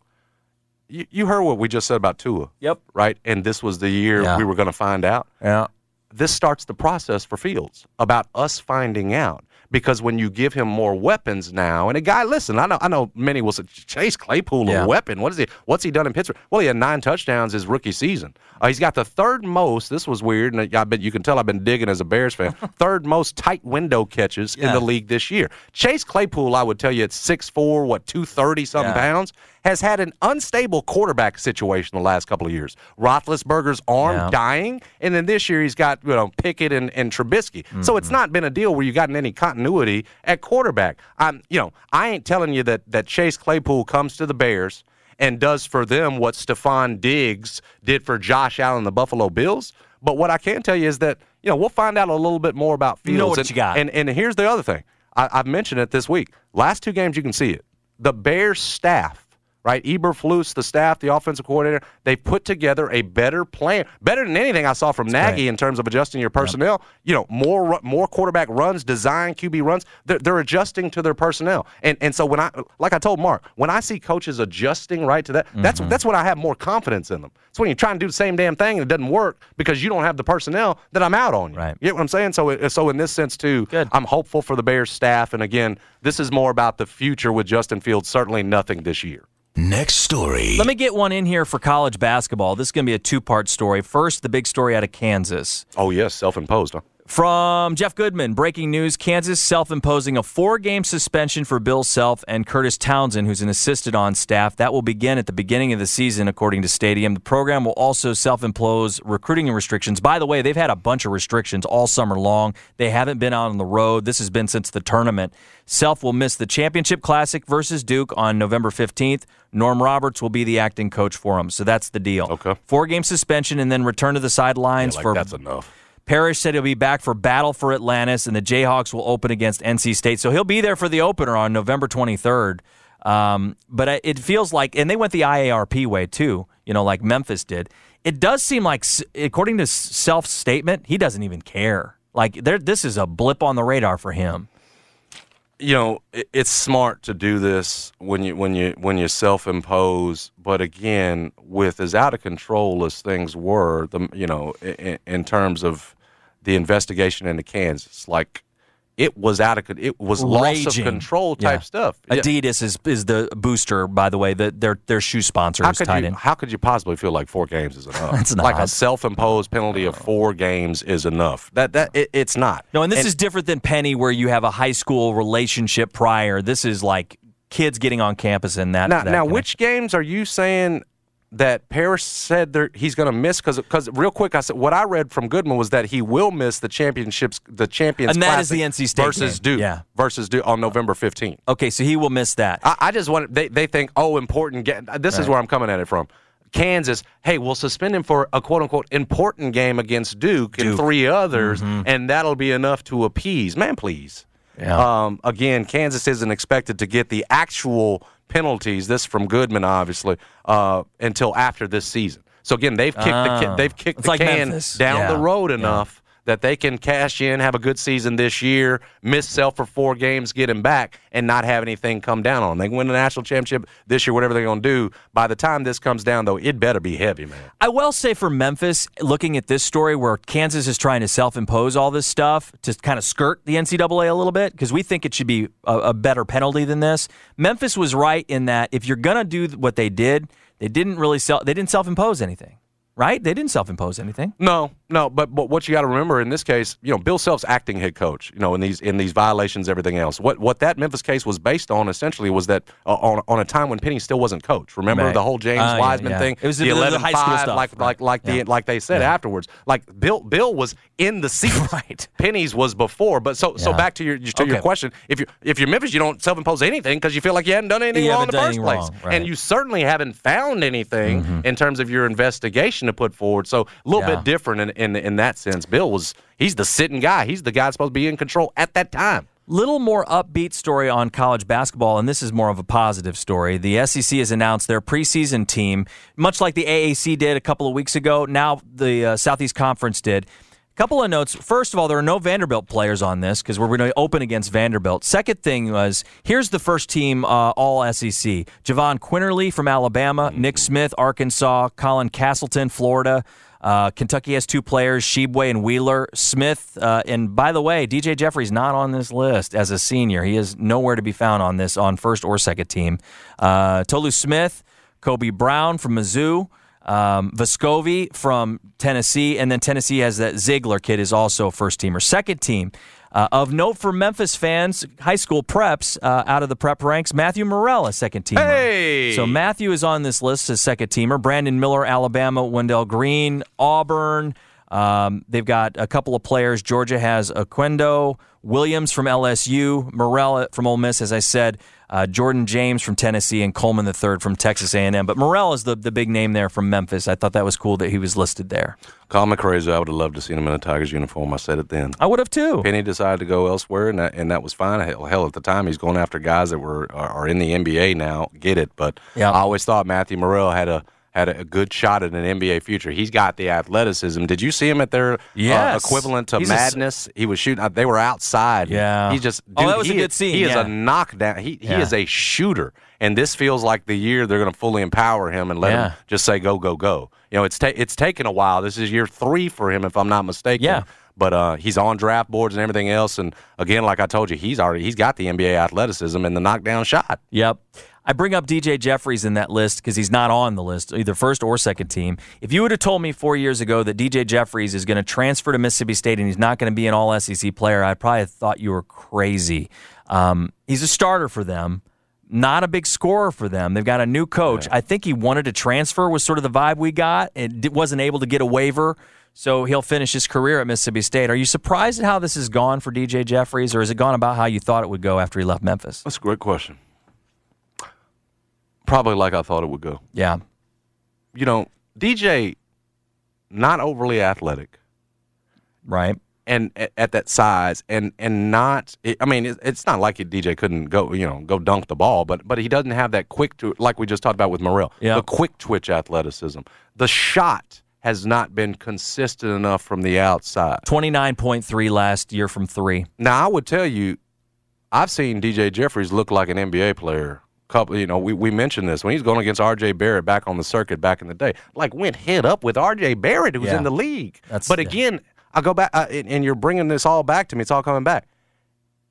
You, you heard what we just said about Tua. Yep. Right, and this was the year Yeah. we were going to find out Yeah. this starts the process for Fields about us finding out. Because when you give him more weapons now, and a guy, listen, I know, I know many will say Chase Claypool Yeah. a weapon. What is he? What's he done in Pittsburgh? Well, he had nine touchdowns his rookie season. Uh, he's got the third most. This was weird, and I bet you can tell I've been digging as a Bears fan. third most tight window catches in the league this year. Chase Claypool, I would tell you, at 6'4", what two thirty something Yeah. pounds, has had an unstable quarterback situation the last couple of years. Roethlisberger's arm Yeah. dying, and then this year he's got you know Pickett and, and Trubisky. So it's mm-hmm. not been a deal where you've gotten any continuity at quarterback. I'm you know I ain't telling you that that Chase Claypool comes to the Bears and does for them what Stefon Diggs did for Josh Allen the Buffalo Bills. But what I can tell you is that you know we'll find out a little bit more about Fields. You know what and, you got. And and here's the other thing. I, I've mentioned it this week. Last two games you can see it. The Bears staff right? Eberflus, the staff, the offensive coordinator, they put together a better plan, better than anything I saw from Nagy in terms of adjusting your personnel. You know, more more quarterback runs, design QB runs. They're, they're adjusting to their personnel, and and so when I, like I told Mark, when I see coaches adjusting right to that, that's Mm-hmm. that's when I have more confidence in them. It's when you're trying to do the same damn thing and it doesn't work because you don't have the personnel that I'm out on you. Right. You get what I'm saying? So, it- so in this sense too, Good. I'm hopeful for the Bears staff, and again, this is more about the future with Justin Fields. Certainly nothing this year. Next story. Let me get one in here for college basketball. This is going to be a two part story. First, the big story out of Kansas. Oh yes, self-imposed, huh? From Jeff Goodman, breaking news Kansas self imposing a four game suspension for Bill Self and Kurtis Townsend, who's an assistant on staff. That will begin at the beginning of the season, according to Stadium. The program will also self impose recruiting restrictions. By the way, they've had a bunch of restrictions all summer long. They haven't been out on the road. This has been since the tournament. Self will miss the Championship Classic versus Duke on November 15th. Norm Roberts will be the acting coach for him. So that's the deal. Okay. Four game suspension and then return to the sidelines like for that's enough. Parrish said he'll be back for Battle for Atlantis, and the Jayhawks will open against NC State. So he'll be there for the opener on November 23rd. Um, but it feels like, and they went the IARP way too, you know, like Memphis did. It does seem like, according to self statement, he doesn't even care. Like there, this is a blip on the radar for him. You know, it, it's smart to do this when you when you when you self-impose. But again, with as out of control as things were, the you know, in, in terms of the investigation into Kansas, like it was out of it was loss of control type Yeah. stuff. Adidas is is the booster, by the way. The, their their shoe sponsor How is tied you in. how could you possibly feel like four games is enough? It's Like a self-imposed penalty of four games is enough. That that it, it's not. No, and this is different than Penny, where you have a high school relationship prior. This is like kids getting on campus and that. Now, that now, which games are you saying that Parrish said there, he's going to miss? Because, because real quick, I said what I read from Goodman was that he will miss the championships, the champions, And that is the NC State versus game. Duke, Yeah. versus Duke on November fifteenth. Okay, so he will miss that. I, I just want they they think oh important. Ga-. This is where I'm coming at it from. Kansas, hey, we'll suspend him for a quote unquote important game against Duke, and three others, Mm-hmm. and that'll be enough to appease. Man, please. Yeah. Um, again, Kansas isn't expected to get the actual penalties. This from Goodman, obviously, uh, until after this season. So again, they've kicked the Ah. they've kicked It's the like can Memphis. down Yeah. the road Yeah. enough that they can cash in, have a good season this year, miss self for four games, get him back, and not have anything come down on them. They can win the national championship this year, whatever they're going to do. By the time this comes down, though, it better be heavy, man. I will say for Memphis, looking at this story where Kansas is trying to self impose all this stuff to kind of skirt the NCAA a little bit, because we think it should be a, a better penalty than this. Memphis was right in that if you're going to do what they did, they didn't really self, they didn't self impose anything, right? They didn't self impose anything. No, no, but but what you got to remember in this case, you know, Bill Self's acting head coach, you know, in these in these violations, everything else. What what that Memphis case was based on essentially was that uh, on on a time when Penny still wasn't coach. Remember Right. the whole James yeah, Wiseman yeah. thing, It was the the- the 11 high school stuff, like right. like like the like they said afterwards. Like Bill Bill was in the seat. Right. Penny's was before, but so so back to your to your question. If you if you're Memphis, you don't self impose anything because you feel like you hadn't done anything You wrong in the first place, and right. Mm-hmm. you certainly haven't found anything in terms of your investigation to put forward. So a little Yeah. bit different in, in in that sense. Bill was he's the sitting guy. He's the guy supposed to be in control at that time. Little more upbeat story on college basketball, and this is more of a positive story. The SEC has announced their preseason team, much like the AAC did a couple of weeks ago. Now the uh, Southeast Conference did. A Couple of notes. First of all, there are no Vanderbilt players on this because we're going to open against Vanderbilt. Second thing was here's the first team uh, All SEC: Jahvon Quinerly from Alabama, Nick Smith, Arkansas, Colin Castleton, Florida. Uh, Kentucky has two players, Tshiebwe and Wheeler. Smith, uh, and by the way, DJ Jeffrey's not on this list as a senior. He is nowhere to be found on this on first or second team. Uh, Tolu Smith, Kobe Brown from Mizzou. Um, Vescovi from Tennessee, and then Tennessee has that Zeigler kid is also first teamer. Second team, uh, of note for Memphis fans, high school preps uh, out of the prep ranks, Matthew Morella, second teamer. Hey! So Matthew is on this list as second teamer. Brandon Miller, Alabama, Wendell Green, Auburn. Um, they've got a couple of players. Georgia has Oquendo, Williams from LSU, Morella from Ole Miss, as I said, uh, Jordan James from Tennessee, and Coleman the third from Texas A&M. But Morella is the, the big name there from Memphis. I thought that was cool that he was listed there. Call me crazy. I would have loved to seen him in a Tigers uniform. I said it then. I would have too. Penny decided to go elsewhere, and that, and that was fine. Hell, hell, at the time, he's going after guys that were are, are in the NBA now. Get it? But Yeah. I always thought Matthew Murrell had a had a good shot at an NBA future. He's got the athleticism. Did you see him at their uh, equivalent to He's a Madness? he was shooting. uh, They were outside. Yeah. He's just. Oh, that was a he good is- scene, He is a knockdown. He he Yeah. is a shooter, and this feels like the year they're going to fully empower him and let Yeah. him just say go go go. You know, it's ta- it's taken a while. This is year three for him, if I'm not mistaken. Yeah. But uh, he's on draft boards and everything else. And again, like I told you, he's already he's got the NBA athleticism and the knockdown shot. Yep. I bring up DJ Jeffries in that list because he's not on the list, either first or second team. If you would have told me four years ago that DJ Jeffries is going to transfer to Mississippi State and he's not going to be an all SEC player, I probably thought you were crazy. Um, he's a starter for them, not a big scorer for them. They've got a new coach. I think he wanted to transfer, was sort of the vibe we got, and di- wasn't able to get a waiver. So he'll finish his career at Mississippi State. Are you surprised at how this has gone for DJ Jeffries, or has it gone about how you thought it would go after he left Memphis? That's a great question. Probably like I thought it would go. Yeah. You know, DJ, not overly athletic. Right. and at, at that size and and not i mean it, it's not like dj couldn't go you know go dunk the ball but but he doesn't have that quick tw- like we just talked about with Murrell Yeah. the quick twitch athleticism the shot has not been consistent enough from the outside 29.3 last year from three. now i would tell you i've seen dj jeffries look like an nba player couple you know we, we mentioned this when he's going against rj barrett back on the circuit back in the day like went head up with rj barrett who's Yeah. in the league That's- but again i go back uh, and, and you're bringing this all back to me it's all coming back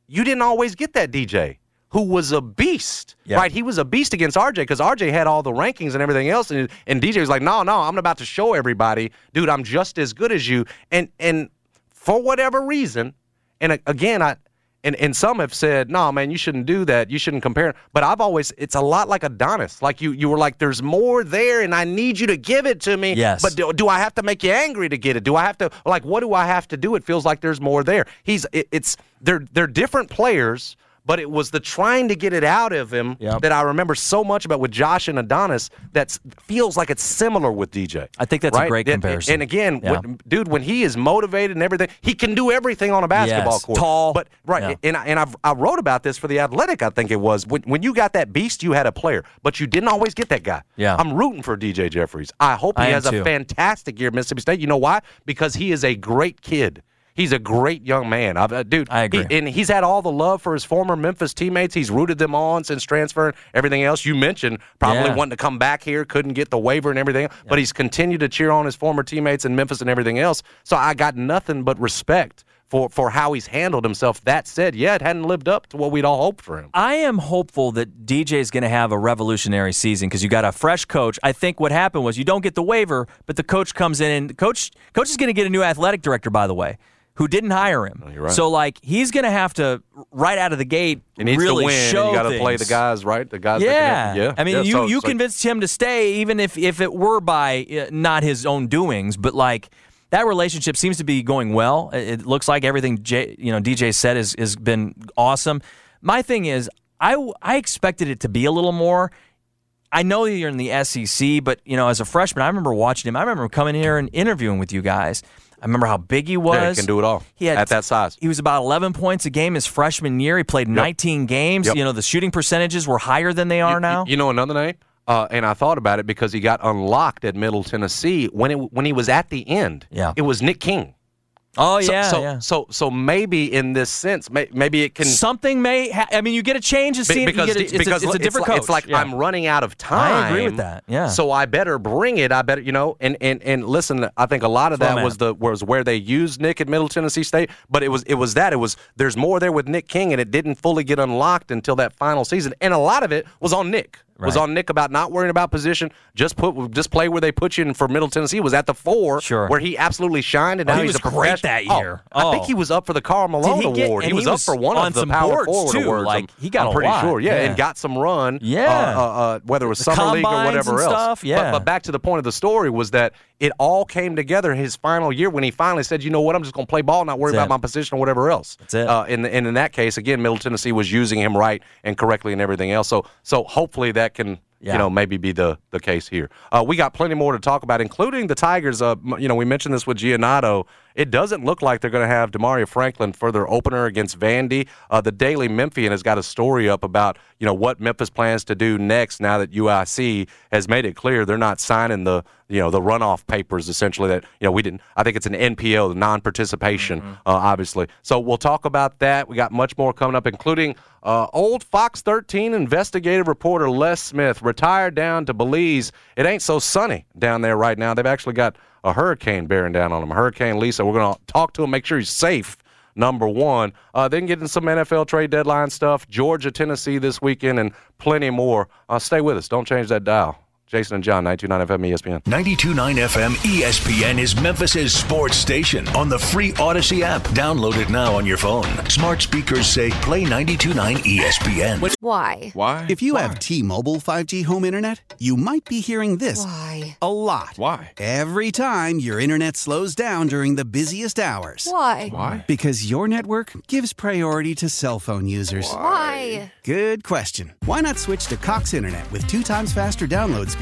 you didn't always get that dj who was a beast Yeah. right he was a beast against rj because rj had all the rankings and everything else and, and dj was like no no i'm about to show everybody dude i'm just as good as you and and for whatever reason and again i and, and some have said, no, man, you shouldn't do that. You shouldn't compare. But I've always, it's a lot like Adonis. Like you, you were like, there's more there, and I need you to give it to me. Yes. But do, do I have to make you angry to get it? Do I have to, like, what do I have to do? It feels like there's more there. He's, it, it's, they're, they're different players, but it was the trying to get it out of him Yep. that I remember so much about with Josh and Adonis that feels like it's similar with DJ. I think that's a great And- comparison. And again, Yeah. when- dude, when he is motivated and everything, he can do everything on a basketball Yes. court. Tall. But right, Yeah. and I, and I've, I wrote about this for the Athletic. I think it was when when you got that beast, you had a player, but you didn't always get that guy. Yeah. I'm rooting for DJ Jeffries. I hope he I has a fantastic year at Mississippi State. You know why? Because he is a great kid. He's a great young man. Uh, dude, I agree. he- and he's had all the love for his former Memphis teammates. He's rooted them on since transferring. Everything else you mentioned, probably Yeah. wanting to come back here, couldn't get the waiver and everything. But he's continued to cheer on his former teammates in Memphis and everything else. So I got nothing but respect for for how he's handled himself. That said, yeah, it hadn't lived up to what we'd all hoped for him. I am hopeful that DJ is going to have a revolutionary season because you got a fresh coach. I think what happened was you don't get the waiver, but the coach comes in and coach coach is going to get a new athletic director, by the way, who didn't hire him. you're right. So like he's going to have to right out of the gate He needs really to win. show you got to play the guys right. The guys. Yeah, yeah. I mean, Yeah, you so- you so- convinced him to stay, even if if it were by uh, not his own doings, but like that relationship seems to be going well. It it looks like everything J, you know DJ said has has been awesome. My thing is, I I expected it to be a little more. I know you're in the SEC, but you know, as a freshman, I remember watching him. I remember coming here and interviewing with you guys. I remember how big he was. Yeah, he can do it all He had at that size. He was about 11 points a game his freshman year. He played 19 games. Yep. You know, the shooting percentages were higher than they are now. You know another name? Uh, and I thought about it because he got unlocked at Middle Tennessee when it when he was at the end. Yeah. it was Nick King. Oh, So, yeah, so, yeah. so so maybe in this sense, may, maybe it can Something may. Ha- I mean, you get a change of scene. because you get a, it's, a, it's a different like, coach. It's like Yeah. I'm running out of time. I agree with that, yeah. So I better bring it. I better, you know, and and and listen. I think a lot of That's that was at. the was where they used Nick at Middle Tennessee State, but it was it was that it was there's more there with Nick King, and it didn't fully get unlocked until that final season, and a lot of it was on Nick. Was on Nick about not worrying about position. Just put, just play where they put you. And for Middle Tennessee, was at the four, Sure. where he absolutely shined. And Oh, now he he's was a great that Oh, year. I think Oh. he was up for the Karl Malone he get- Award. He was he up for one on of the power forward too. awards. Like, he got I'm a pretty lot. sure. Yeah, Yeah. and got some run. Yeah. uh, uh, uh, whether it was The summer league or whatever else. stuff, But- yeah. But, back to the point of the story was that it all came together his final year when he finally said, "You know what? I'm just going to play ball, not worry That's about it. my position or whatever else." That's it. Uh, and, and in that case, again, Middle Tennessee was using him right and correctly and everything else. So so hopefully that can. Yeah. You know, maybe be the, the case here. Uh, we got plenty more to talk about, including the Tigers. Uh, you know, we mentioned this with Giannato. It doesn't look like they're going to have Demaria Franklin for their opener against Vandy. Uh, the Daily Memphian has got a story up about you know what Memphis plans to do next now that UIC has made it clear they're not signing the you know the runoff papers essentially that you know we didn't. I think it's an NPO, the non-participation, uh, obviously. So we'll talk about that. We got much more coming up, including uh, old Fox 13 investigative reporter Les Smith retired down to Belize. It ain't so sunny down there right now. They've actually got a hurricane bearing down on him, Hurricane Lisa. We're going to talk to him, make sure he's safe. Number one. Uh, then getting some NFL trade deadline stuff, Georgia, Tennessee this weekend, and plenty more. Uh, stay with us. Don't change that dial. Jason and John, 929 FM ESPN. 929 FM ESPN is Memphis's sports station on the free Odyssey app. Download it now on your phone. Smart speakers say play 929 ESPN. Why? Why? If you have T-Mobile 5G home internet, you might be hearing this Why? a lot. Why? Every time your internet slows down during the busiest hours. Why? Why? Because your network gives priority to cell phone users. Why? Good question. Why not switch to Cox Internet with two times faster download speeds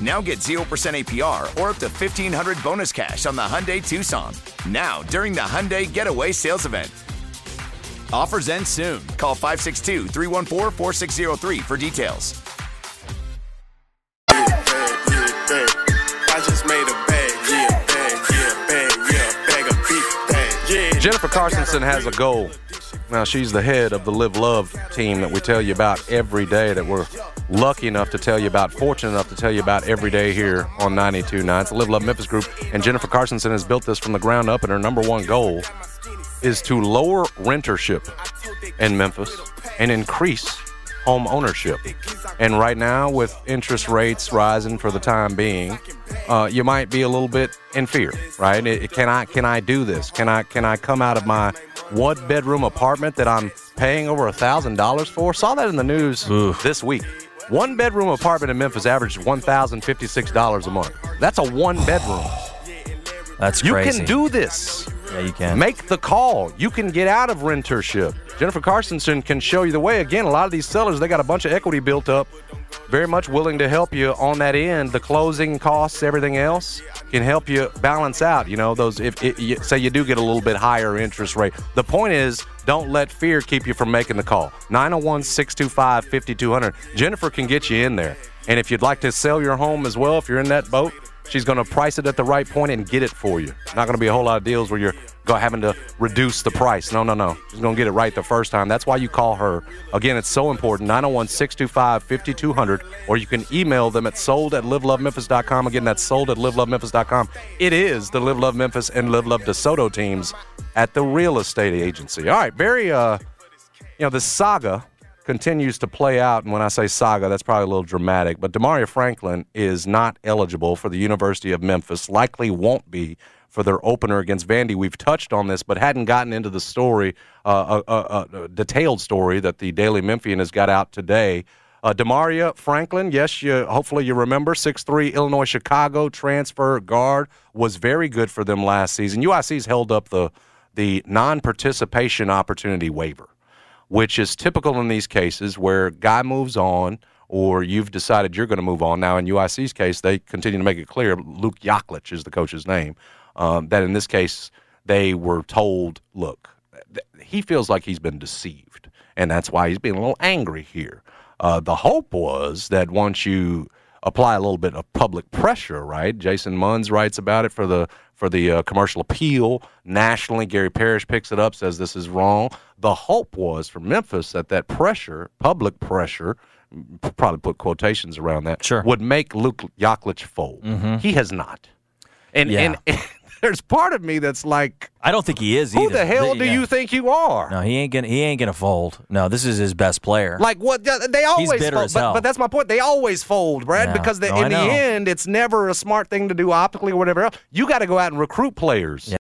Now get 0% APR or up to 1500 bonus cash on the Hyundai Tucson. Now, during the Hyundai Getaway Sales Event. Offers end soon. Call 562 314 4603 for details. I just made a bag, yeah, bag, yeah, bag, yeah, bag of beef, bag. Jennifer Carsonson has a goal. Now, she's the head of the Live Love team that we tell you about every day, that we're lucky enough to tell you about, fortunate enough to tell you about every day here on 92.9. It's the Live Love Memphis group, and Jennifer Carsonson has built this from the ground up, and her number one goal is to lower rentership in Memphis and increase home ownership. And right now, with interest rates rising for the time being, uh, you might be a little bit in fear, right? It, it- can I can I do this? Can I can I come out of my one bedroom apartment that I'm paying over a thousand dollars for? Saw that in the news this week. One bedroom apartment in Memphis averaged one thousand fifty six dollars a month. That's a one bedroom. That's You crazy. can do this. Yeah, you can. Make the call. You can get out of rentership. Jennifer Carsonson can show you the way. Again, a lot of these sellers, they got a bunch of equity built up. Very much willing to help you on that end. The closing costs, everything else can help you balance out. You know, those if it, you, say you do get a little bit higher interest rate. The point is, don't let fear keep you from making the call. 901 625 5200. Jennifer can get you in there. And if you'd like to sell your home as well, if you're in that boat, she's going to price it at the right point and get it for you. Not going to be a whole lot of deals where you're having to reduce the price. No, no, no. She's going to get it right the first time. That's why you call her. Again, it's so important. 901 625 5200, or you can email them at sold at livelovememphis.com. Again, that's sold at livelovememphis.com. It is the Live Love Memphis and Live Love DeSoto teams at the real estate agency. All right, Barry, uh, you know, the saga continues to play out. And when I say saga, that's probably a little dramatic. But Demaria Franklin is not eligible for the University of Memphis, likely won't be for their opener against Vandy. We've touched on this, but hadn't gotten into the story, uh, a, a, a, detailed story that the Daily Memphian has got out today. Uh, Demaria Franklin, yes, you, hopefully you remember, 6'3 Illinois Chicago transfer guard, was very good for them last season. UIC's held up the, the non participation opportunity waiver which is typical in these cases where guy moves on or you've decided you're going to move on. Now, in UIC's case, they continue to make it clear Luke Yaklich is the coach's name. Um, that in this case, they were told, look, he feels like he's been deceived, and that's why he's being a little angry here. Uh, the hope was that once you apply a little bit of public pressure, right? Jason Munz writes about it for the for the uh, commercial appeal nationally. Gary Parrish picks it up, says this is wrong. The hope was for Memphis that that pressure, public pressure, probably put quotations around that, sure. would make Luke Yaklich fold. Mm-hmm. He has not. And, Yeah. and, there's part of me that's like, I don't think he is either who either. the hell do Yeah. you think you are? No, he ain't gonna. He ain't gonna fold. No, this is his best player. Like what? They always bitter fold, as but, hell. but that's my point. They always fold, Brad, Yeah. because the, No, in the end, it's never a smart thing to do optically or whatever else. You got to go out and recruit players.